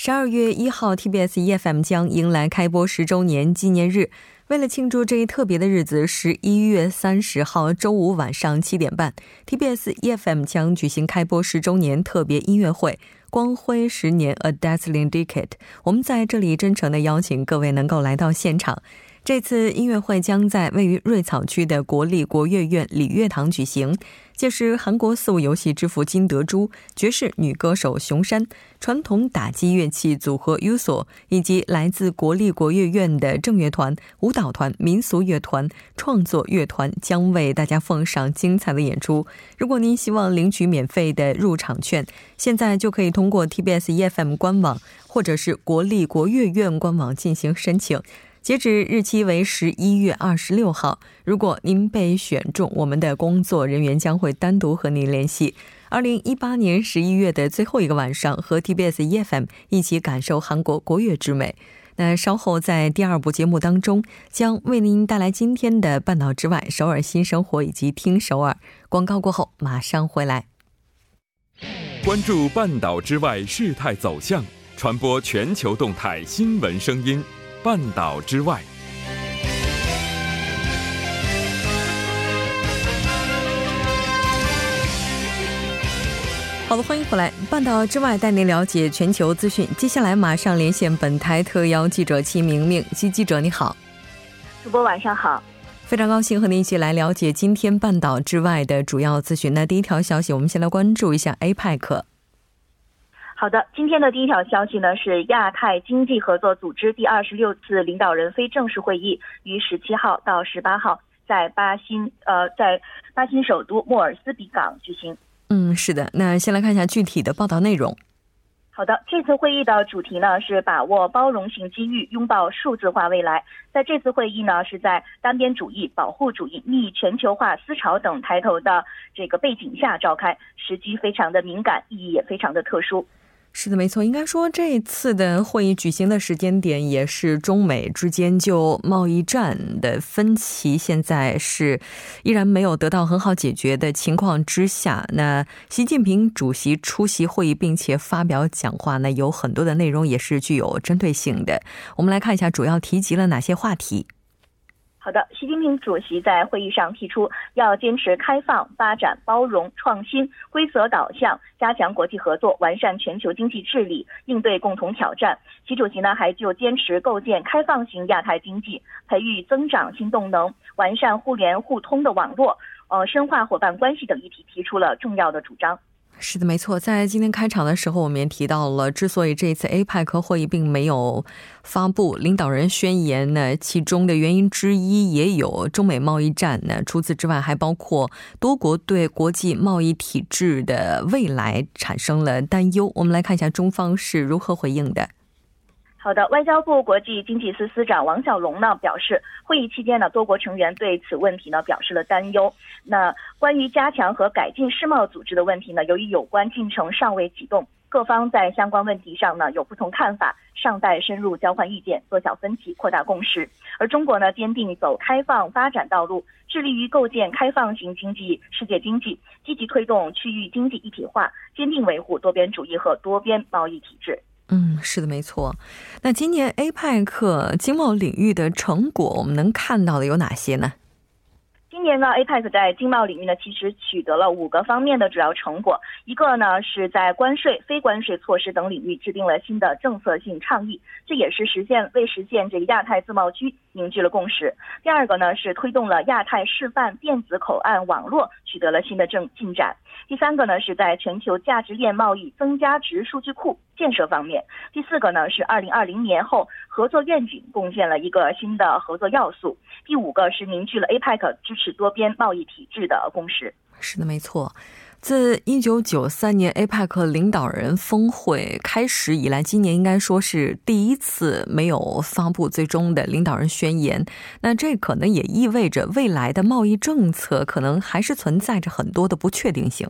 十二月一号，TBS EFM 将迎来开播十周年纪念日。为了庆祝这一特别的日子，十一月三十号周五晚上七点半，TBS EFM 将举行开播十周年特别音乐会——光辉十年 A Dazzling Decade。我们在这里真诚的邀请各位能够来到现场。这次音乐会将在位于瑞草区的国立国乐院礼乐堂举行。届时，韩国四物游戏之父金德洙、爵士女歌手熊山、传统打击乐器组合 USO，以及来自国立国乐院的正乐团、舞蹈团、民俗乐团、创作乐团将为大家奉上精彩的演出。如果您希望领取免费的入场券，现在就可以通过 TBS EFM 官网或者是国立国乐院官网进行申请。截止日期为十一月二十六号。如果您被选中，我们的工作人员将会单独和您联系。二零一八年十一月的最后一个晚上，和 TBS EFM 一起感受韩国国乐之美。那稍后在第二部节目当中，将为您带来今天的《半岛之外》首尔新生活以及听首尔广告过后马上回来。关注半岛之外事态走向，传播全球动态新闻声音。半岛之外，好的，欢迎回来。半岛之外带您了解全球资讯。接下来马上连线本台特邀记者齐明明，戚记者你好，主播晚上好，非常高兴和您一起来了解今天半岛之外的主要资讯。那第一条消息，我们先来关注一下 APEC。好的，今天的第一条消息呢是亚太经济合作组织第二十六次领导人非正式会议于十七号到十八号在巴新呃在巴新首都莫尔斯比港举行。嗯，是的，那先来看一下具体的报道内容。好的，这次会议的主题呢是把握包容性机遇，拥抱数字化未来。在这次会议呢是在单边主义、保护主义、逆全球化思潮等抬头的这个背景下召开，时机非常的敏感，意义也非常的特殊。是的，没错。应该说，这次的会议举行的时间点，也是中美之间就贸易战的分歧，现在是依然没有得到很好解决的情况之下。那习近平主席出席会议，并且发表讲话，那有很多的内容也是具有针对性的。我们来看一下，主要提及了哪些话题。好的，习近平主席在会议上提出，要坚持开放、发展、包容、创新、规则导向，加强国际合作，完善全球经济治理，应对共同挑战。习主席呢还就坚持构建开放型亚太经济，培育增长新动能，完善互联互通的网络，呃，深化伙伴关系等议题提出了重要的主张。是的，没错。在今天开场的时候，我们也提到了，之所以这次 APEC 会议并没有发布领导人宣言呢，其中的原因之一也有中美贸易战呢。除此之外，还包括多国对国际贸易体制的未来产生了担忧。我们来看一下中方是如何回应的。好的，外交部国际经济司司长王小龙呢表示，会议期间呢，多国成员对此问题呢表示了担忧。那关于加强和改进世贸组织的问题呢，由于有关进程尚未启动，各方在相关问题上呢有不同看法，尚待深入交换意见，缩小分歧，扩大共识。而中国呢，坚定走开放发展道路，致力于构建开放型经济世界经济，积极推动区域经济一体化，坚定维护多边主义和多边贸易体制。嗯，是的，没错。那今年 APEC 经贸领域的成果，我们能看到的有哪些呢？今年呢，APEC 在经贸领域呢，其实取得了五个方面的主要成果。一个呢，是在关税、非关税措施等领域制定了新的政策性倡议，这也是实现为实现这个亚太自贸区凝聚了共识。第二个呢，是推动了亚太示范电子口岸网络取得了新的正进展。第三个呢，是在全球价值链贸易增加值数据库建设方面。第四个呢，是二零二零年后合作愿景贡献了一个新的合作要素。第五个是凝聚了 APEC 支是多边贸易体制的共识。是的，没错。自一九九三年 APEC 领导人峰会开始以来，今年应该说是第一次没有发布最终的领导人宣言。那这可能也意味着未来的贸易政策可能还是存在着很多的不确定性。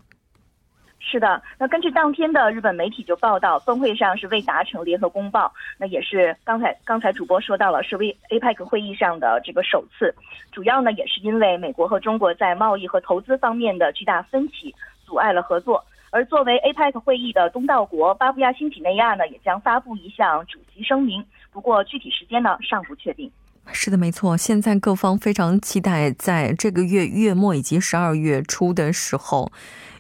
是的，那根据当天的日本媒体就报道，峰会上是未达成联合公报，那也是刚才刚才主播说到了，是为 APEC 会议上的这个首次，主要呢也是因为美国和中国在贸易和投资方面的巨大分歧。阻碍了合作，而作为 APEC 会议的东道国，巴布亚新几内亚呢也将发布一项主席声明，不过具体时间呢尚不确定。是的，没错，现在各方非常期待在这个月月末以及十二月初的时候，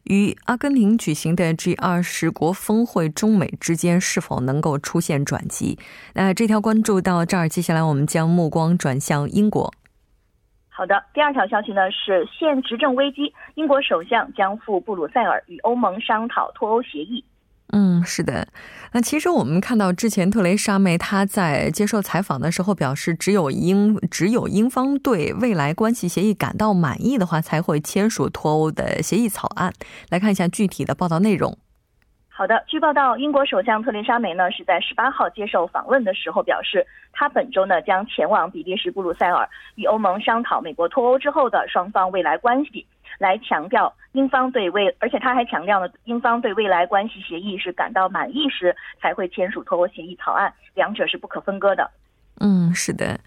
与阿根廷举行的 G 二十国峰会，中美之间是否能够出现转机？那这条关注到这儿，接下来我们将目光转向英国。好的，第二条消息呢是现执政危机，英国首相将赴布鲁塞尔与欧盟商讨脱欧协议。嗯，是的。那其实我们看到之前特蕾莎梅她在接受采访的时候表示，只有英只有英方对未来关系协议感到满意的话，才会签署脱欧的协议草案。来看一下具体的报道内容。好的，据报道，英国首相特蕾莎梅呢是在十八号接受访问的时候表示，她本周呢将前往比利时布鲁塞尔与欧盟商讨美国脱欧之后的双方未来关系，来强调英方对未，而且他还强调了英方对未来关系协议是感到满意时才会签署脱欧协议草案，两者是不可分割的。嗯，是的。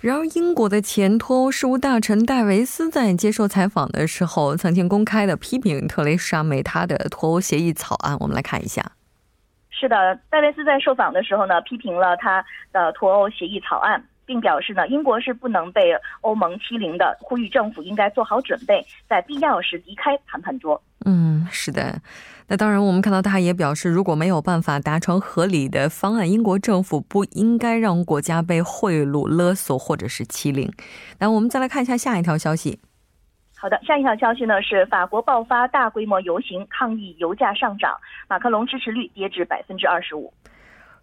然而，英国的前脱欧事务大臣戴维斯在接受采访的时候，曾经公开的批评特蕾莎梅她的脱欧协议草案。我们来看一下。是的，戴维斯在受访的时候呢，批评了他的脱欧协议草案，并表示呢，英国是不能被欧盟欺凌的，呼吁政府应该做好准备，在必要时离开谈判桌。嗯，是的。那当然，我们看到他也表示，如果没有办法达成合理的方案，英国政府不应该让国家被贿赂、勒索或者是欺凌。那我们再来看一下下一条消息。好的，下一条消息呢是法国爆发大规模游行抗议油价上涨，马克龙支持率跌至百分之二十五。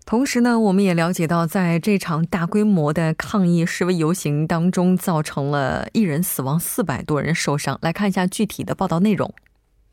同时呢，我们也了解到，在这场大规模的抗议示威游行当中，造成了一人死亡，四百多人受伤。来看一下具体的报道内容。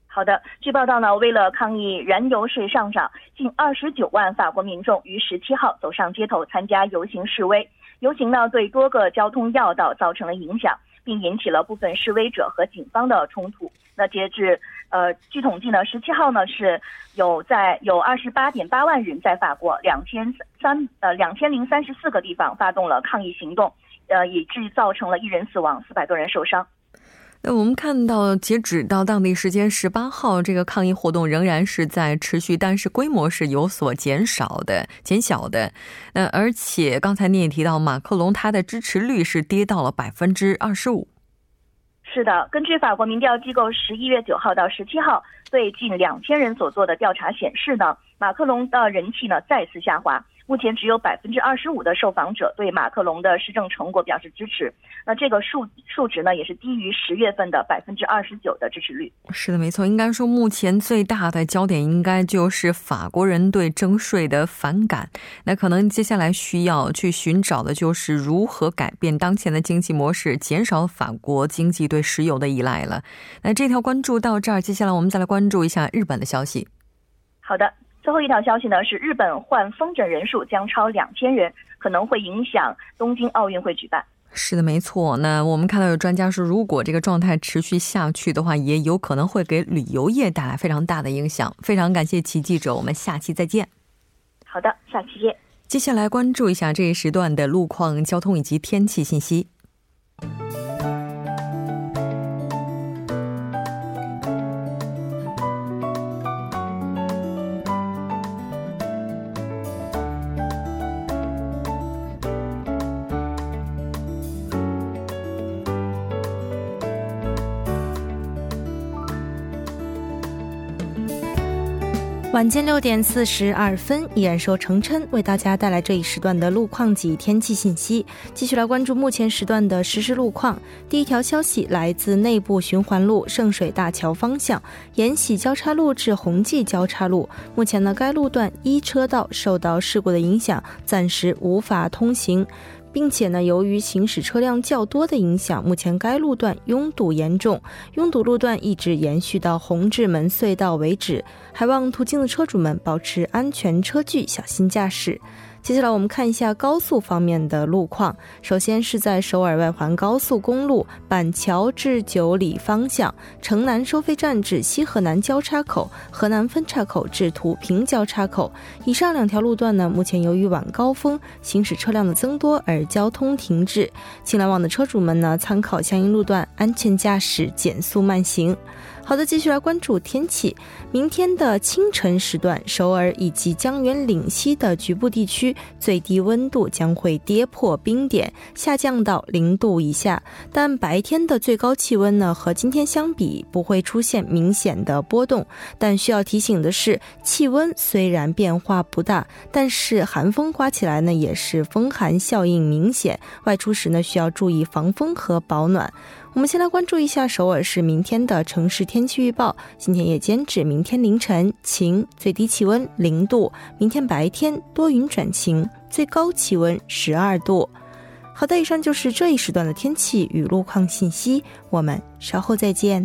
好的，据报道呢，为了抗议燃油税上涨，近二十九万法国民众于十七号走上街头参加游行示威。游行呢，对多个交通要道造成了影响，并引起了部分示威者和警方的冲突。那截至呃，据统计呢，十七号呢是有在有二十八点八万人在法国两千三呃两千零三十四个地方发动了抗议行动，呃，以致造成了一人死亡，四百多人受伤。那我们看到，截止到当地时间十八号，这个抗议活动仍然是在持续，但是规模是有所减少的、减小的。那而且刚才你也提到，马克龙他的支持率是跌到了百分之二十五。是的，根据法国民调机构十一月九号到十七号对近两千人所做的调查显示呢，马克龙的人气呢再次下滑。目前只有百分之二十五的受访者对马克龙的施政成果表示支持，那这个数数值呢也是低于十月份的百分之二十九的支持率。是的，没错，应该说目前最大的焦点应该就是法国人对征税的反感。那可能接下来需要去寻找的就是如何改变当前的经济模式，减少法国经济对石油的依赖了。那这条关注到这儿，接下来我们再来关注一下日本的消息。好的。最后一条消息呢是，日本患风疹人数将超两千人，可能会影响东京奥运会举办。是的，没错。那我们看到有专家说，如果这个状态持续下去的话，也有可能会给旅游业带来非常大的影响。非常感谢齐记者，我们下期再见。好的，下期见。接下来关注一下这一时段的路况、交通以及天气信息。晚间六点四十二分，依然说程琛为大家带来这一时段的路况及天气信息。继续来关注目前时段的实时路况。第一条消息来自内部循环路圣水大桥方向延禧交叉路至宏济交叉路，目前呢该路段一车道受到事故的影响，暂时无法通行。并且呢，由于行驶车辆较多的影响，目前该路段拥堵严重，拥堵路段一直延续到红志门隧道为止。还望途经的车主们保持安全车距，小心驾驶。接下来我们看一下高速方面的路况。首先是在首尔外环高速公路板桥至九里方向，城南收费站至西河南交叉口、河南分岔口至土平交叉口。以上两条路段呢，目前由于晚高峰行驶车辆的增多而交通停滞，请来往的车主们呢，参考相应路段，安全驾驶，减速慢行。好的，继续来关注天气。明天的清晨时段，首尔以及江原岭西的局部地区最低温度将会跌破冰点，下降到零度以下。但白天的最高气温呢，和今天相比不会出现明显的波动。但需要提醒的是，气温虽然变化不大，但是寒风刮起来呢，也是风寒效应明显。外出时呢，需要注意防风和保暖。我们先来关注一下首尔市明天的城市天气预报。今天夜间至明天凌晨晴，最低气温零度；明天白天多云转晴，最高气温十二度。好的，以上就是这一时段的天气与路况信息。我们稍后再见。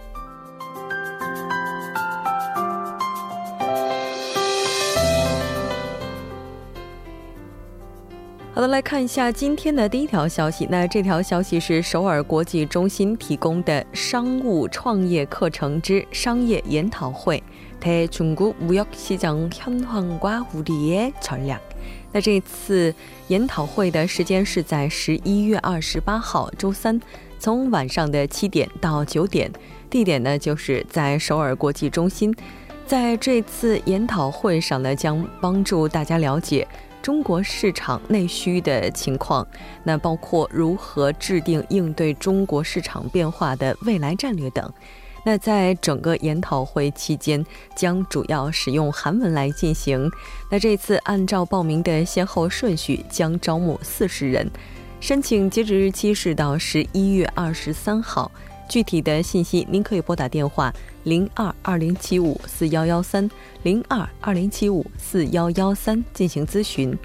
好的，来看一下今天的第一条消息。那这条消息是首尔国际中心提供的商务创业课程之商业研讨会。대중국무역시장현황과우리의전 략。 那这次研讨会的时间是在十一月二十八号周三，从晚上的七点到九点，地点呢就是在首尔国际中心。在这次研讨会上呢，将帮助大家了解。 中国市场内需的情况，那包括如何制定应对中国市场变化的未来战略等。那在整个研讨会期间，将主要使用韩文来进行。那这次按照报名的先后顺序，将招募四十人，申请截止日期是到十一月二十三号。具体的信息，您可以拨打电话零二二零七五四幺幺三零二二零七五四幺幺三进行咨询。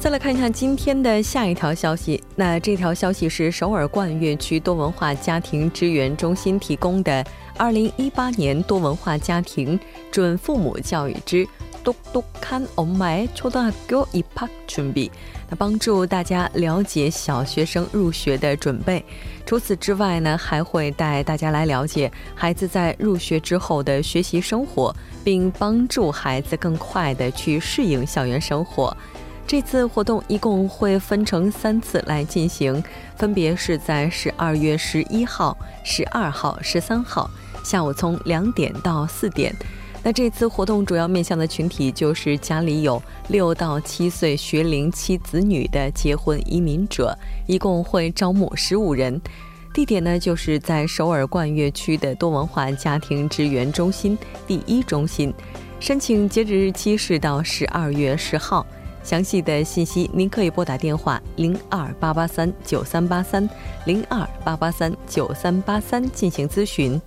再来看一下今天的下一条消息。那这条消息是首尔冠岳区多文化家庭支援中心提供的二零一八年多文化家庭准父母教育之똑똑한엄마의초등학교입학준비那帮助大家了解小学生入学的准备。除此之外呢，还会带大家来了解孩子在入学之后的学习生活，并帮助孩子更快的去适应校园生活。 这次活动一共会分成三次来进行，分别是在十二月十一号、十二号、十三号下午从两点到四点。那这次活动主要面向的群体就是家里有六到七岁学龄期子女的结婚移民者，一共会招募十五人。地点呢就是在首尔冠岳区的多文化家庭支援中心第一中心。申请截止日期是到十二月十号。详细的信息，您可以拨打电话零二八八三九三八三零二八八三九三八三进行咨询。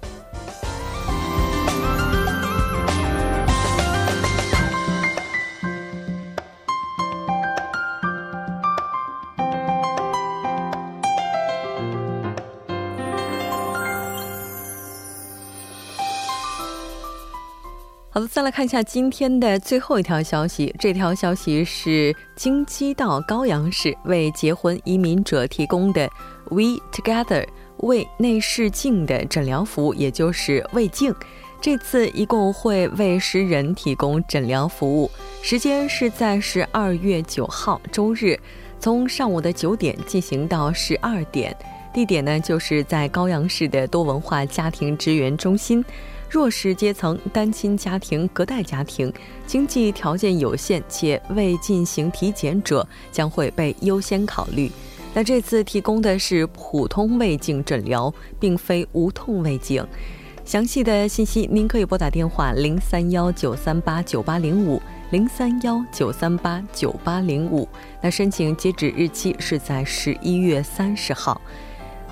好的，再来看一下今天的最后一条消息。这条消息是京畿道高阳市为结婚移民者提供的 We Together 为内视镜的诊疗服务，也就是胃镜。这次一共会为十人提供诊疗服务，时间是在十二月九号周日，从上午的九点进行到十二点。地点呢，就是在高阳市的多文化家庭支援中心。弱势阶层、单亲家庭、隔代家庭、经济条件有限且未进行体检者将会被优先考虑。那这次提供的是普通胃镜诊疗，并非无痛胃镜。详细的信息，您可以拨打电话零三幺九三八九八零五零三幺九三八九八零五。那申请截止日期是在十一月三十号。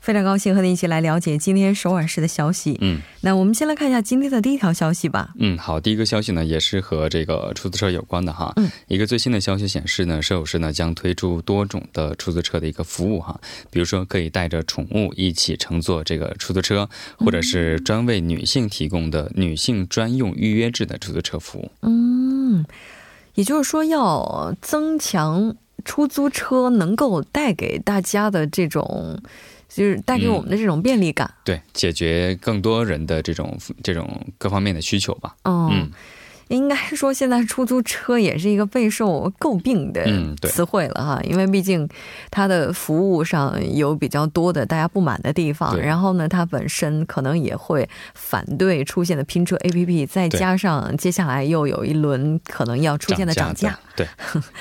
非常高兴和您一起来了解今天首尔市的消息。嗯，那我们先来看一下今天的第一条消息吧。嗯，好，第一个消息呢也是和这个出租车有关的哈。嗯，一个最新的消息显示呢，首尔市呢将推出多种的出租车的一个服务哈，比如说可以带着宠物一起乘坐这个出租车，或者是专为女性提供的女性专用预约制的出租车服务。嗯，也就是说要增强出租车能够带给大家的这种。就是带给我们的这种便利感，对，解决更多人的这种这种各方面的需求吧。嗯，应该说现在出租车也是一个备受诟病的词汇了哈，因为毕竟它的服务上有比较多的大家不满的地方，然后呢，它本身可能也会反对出现的拼车 APP，再加上接下来又有一轮可能要出现的涨价，对，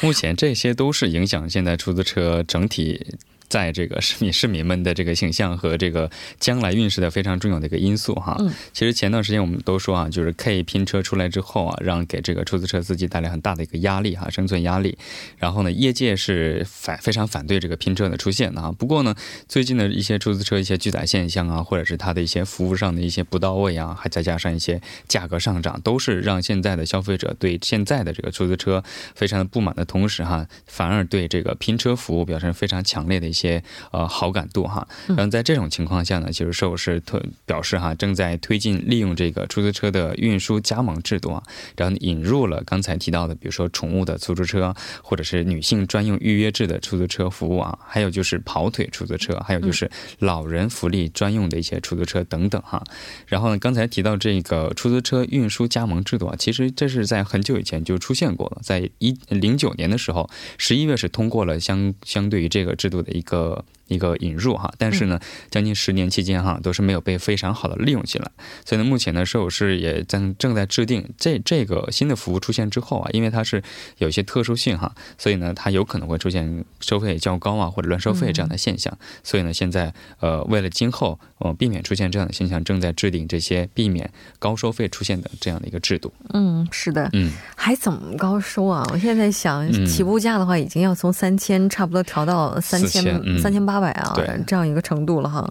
目前这些都是影响现在出租车整体。在这个市民市民们的这个形象和这个将来运势的非常重要的一个因素哈。嗯。其实前段时间我们都说啊，就是 K 拼车出来之后啊，让给这个出租车司机带来很大的一个压力哈，生存压力。然后呢，业界是反非常反对这个拼车的出现的啊。不过呢，最近的一些出租车一些拒载现象啊，或者是它的一些服务上的一些不到位啊，还再加上一些价格上涨，都是让现在的消费者对现在的这个出租车非常的不满的同时哈，反而对这个拼车服务表示非常强烈的一些。一些呃好感度哈，然后在这种情况下呢，其实寿是特表示哈，正在推进利用这个出租车的运输加盟制度啊，然后引入了刚才提到的，比如说宠物的出租车，或者是女性专用预约制的出租车服务啊，还有就是跑腿出租车，还有就是老人福利专用的一些出租车等等哈。然后呢，刚才提到这个出租车运输加盟制度啊，其实这是在很久以前就出现过了，在一零九年的时候，十一月是通过了相相对于这个制度的一。个一个引入哈，但是呢，将近十年期间哈，都是没有被非常好的利用起来。所以呢，目前呢，税务师也正正在制定这这个新的服务出现之后啊，因为它是有一些特殊性哈，所以呢，它有可能会出现收费较高啊或者乱收费这样的现象。所以呢，现在呃，为了今后呃避免出现这样的现象，正在制定这些避免高收费出现的这样的一个制度。嗯，是的，嗯，还怎么高收啊？我现在想，起步价的话，已经要从三千差不多调到三千三千八。八百啊，这样一个程度了哈，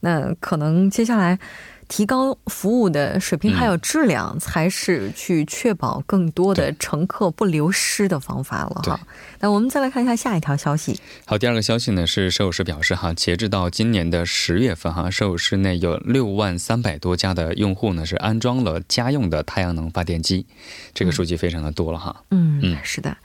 那可能接下来提高服务的水平还有质量，才是去确保更多的乘客不流失的方法了哈。那我们再来看一下下一条消息。好，第二个消息呢是摄影师表示哈，截至到今年的十月份哈，摄影师内有六万三百多家的用户呢是安装了家用的太阳能发电机，这个数据非常的多了哈。嗯嗯，是的。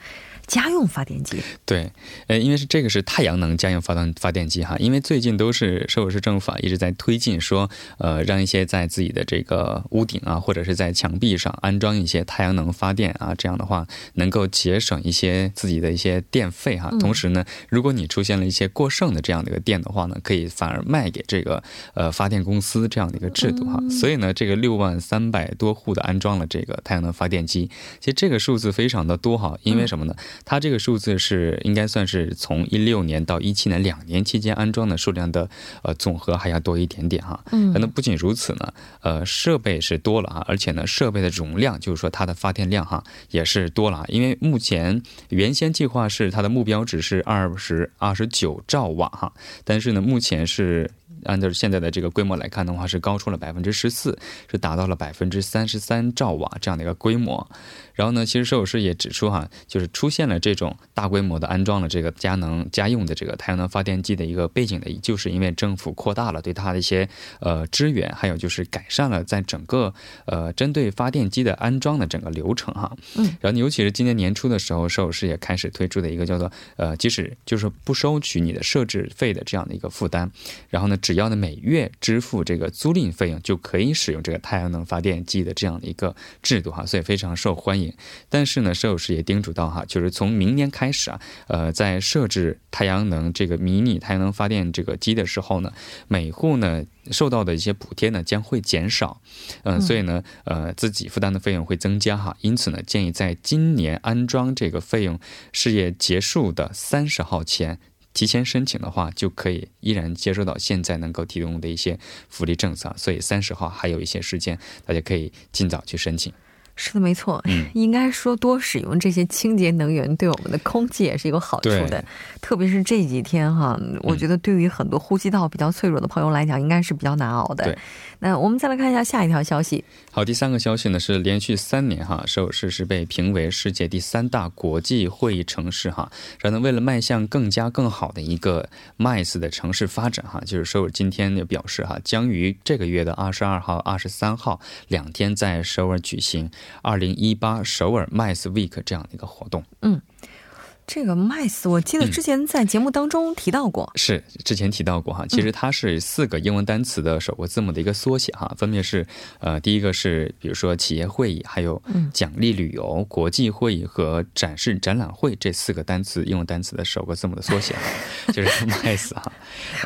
家用发电机，对，呃，因为是这个是太阳能家用发电发电机哈，因为最近都是首尔市政府啊一直在推进说，呃，让一些在自己的这个屋顶啊，或者是在墙壁上安装一些太阳能发电啊，这样的话能够节省一些自己的一些电费哈。同时呢，如果你出现了一些过剩的这样的一个电的话呢，可以反而卖给这个呃发电公司这样的一个制度哈。所以呢，这个六万三百多户的安装了这个太阳能发电机，其实这个数字非常的多哈，因为什么呢？它这个数字是应该算是从一六年到一七年两年期间安装的数量的呃总和还要多一点点哈。嗯，那不仅如此呢，呃，设备是多了啊，而且呢，设备的容量就是说它的发电量哈也是多了，因为目前原先计划是它的目标值是二十二十九兆瓦哈，但是呢，目前是。按照现在的这个规模来看的话，是高出了百分之十四，是达到了百分之三十三兆瓦这样的一个规模。然后呢，其实摄影师也指出哈，就是出现了这种大规模的安装了这个佳能家用的这个太阳能发电机的一个背景的，就是因为政府扩大了对它的一些呃支援，还有就是改善了在整个呃针对发电机的安装的整个流程哈。嗯。然后尤其是今年年初的时候，摄影师也开始推出的一个叫做呃，即使就是不收取你的设置费的这样的一个负担，然后呢，只要呢每月支付这个租赁费用就可以使用这个太阳能发电机的这样的一个制度哈，所以非常受欢迎。但是呢，摄影师也叮嘱到哈，就是从明年开始啊，呃，在设置太阳能这个迷你太阳能发电这个机的时候呢，每户呢受到的一些补贴呢将会减少，嗯，所以呢，呃，自己负担的费用会增加哈，因此呢，建议在今年安装这个费用事业结束的三十号前提前申请的话，就可以依然接收到现在能够提供的一些福利政策，所以三十号还有一些时间，大家可以尽早去申请。是的，没错。嗯，应该说多使用这些清洁能源，对我们的空气也是有好处的。特别是这几天哈，我觉得对于很多呼吸道比较脆弱的朋友来讲，应该是比较难熬的。对。那我们再来看一下下一条消息。好，第三个消息呢是连续三年哈，首尔市是被评为世界第三大国际会议城市哈。然后呢，为了迈向更加更好的一个 MICE 的城市发展哈，就是首尔今天也表示哈，将于这个月的二十二号、二十三号两天在首尔举行。二零一八首尔 Mice Week 这样的一个活动，嗯。这个 mice，我记得之前在节目当中提到过，是之前提到过哈。其实它是四个英文单词的首个字母的一个缩写哈，分别是呃，第一个是比如说企业会议，还有奖励旅游、国际会议和展示展览会这四个单词英文单词的首个字母的缩写，就是 mice 哈。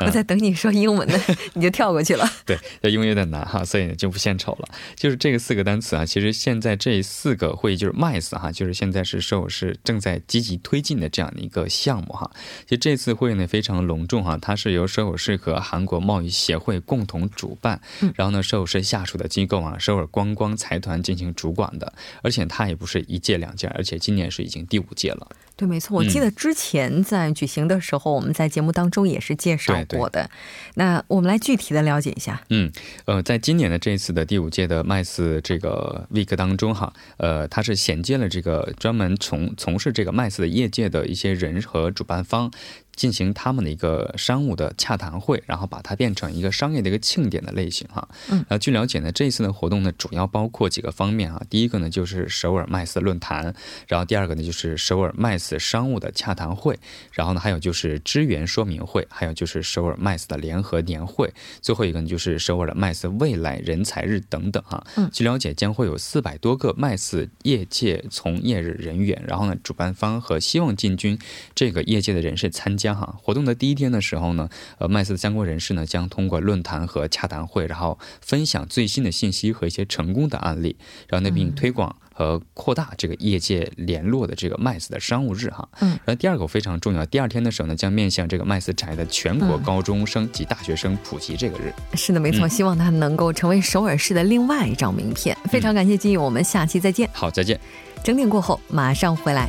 我在等你说英文呢，你就跳过去了。对，这英文有点难哈，所以就不献丑了。就是这个四个单词啊，其实现在这四个会议就是 mice 哈，就是现在是受是正在积极推进。的这样的一个项目哈，其实这次会议呢非常隆重哈，它是由首尔市和韩国贸易协会共同主办，然后呢首尔市下属的机构啊首尔观光财团进行主管的，而且它也不是一届两届，而且今年是已经第五届了。对，没错，我记得之前在举行的时候，我们在节目当中也是介绍过的。那我们来具体的了解一下。嗯，呃，在今年的这次的第五届的麦斯这个 week 当中，哈，呃，它是衔接了这个专门从从事这个麦斯的业界的一些人和主办方。进行他们的一个商务的洽谈会，然后把它变成一个商业的一个庆典的类型哈。嗯，呃，据了解呢，这一次的活动呢，主要包括几个方面啊。第一个呢，就是首尔麦斯论坛，然后第二个呢，就是首尔麦斯商务的洽谈会，然后呢，还有就是支援说明会，还有就是首尔麦斯的联合年会，最后一个呢，就是首尔的麦斯未来人才日等等哈。嗯，据了解，将会有四百多个麦斯业界从业人员，然后呢，主办方和希望进军这个业界的人士参加。将哈活动的第一天的时候呢，呃，麦斯的相关人士呢将通过论坛和洽谈会，然后分享最新的信息和一些成功的案例，然后呢并推广和扩大这个业界联络的这个麦斯的商务日哈。嗯。然后第二个非常重要，第二天的时候呢将面向这个麦斯宅的全国高中生及大学生普及这个日。是的，没错，希望它能够成为首尔市的另外一张名片。非常感谢金宇，我们下期再见。好，再见。整点过后马上回来。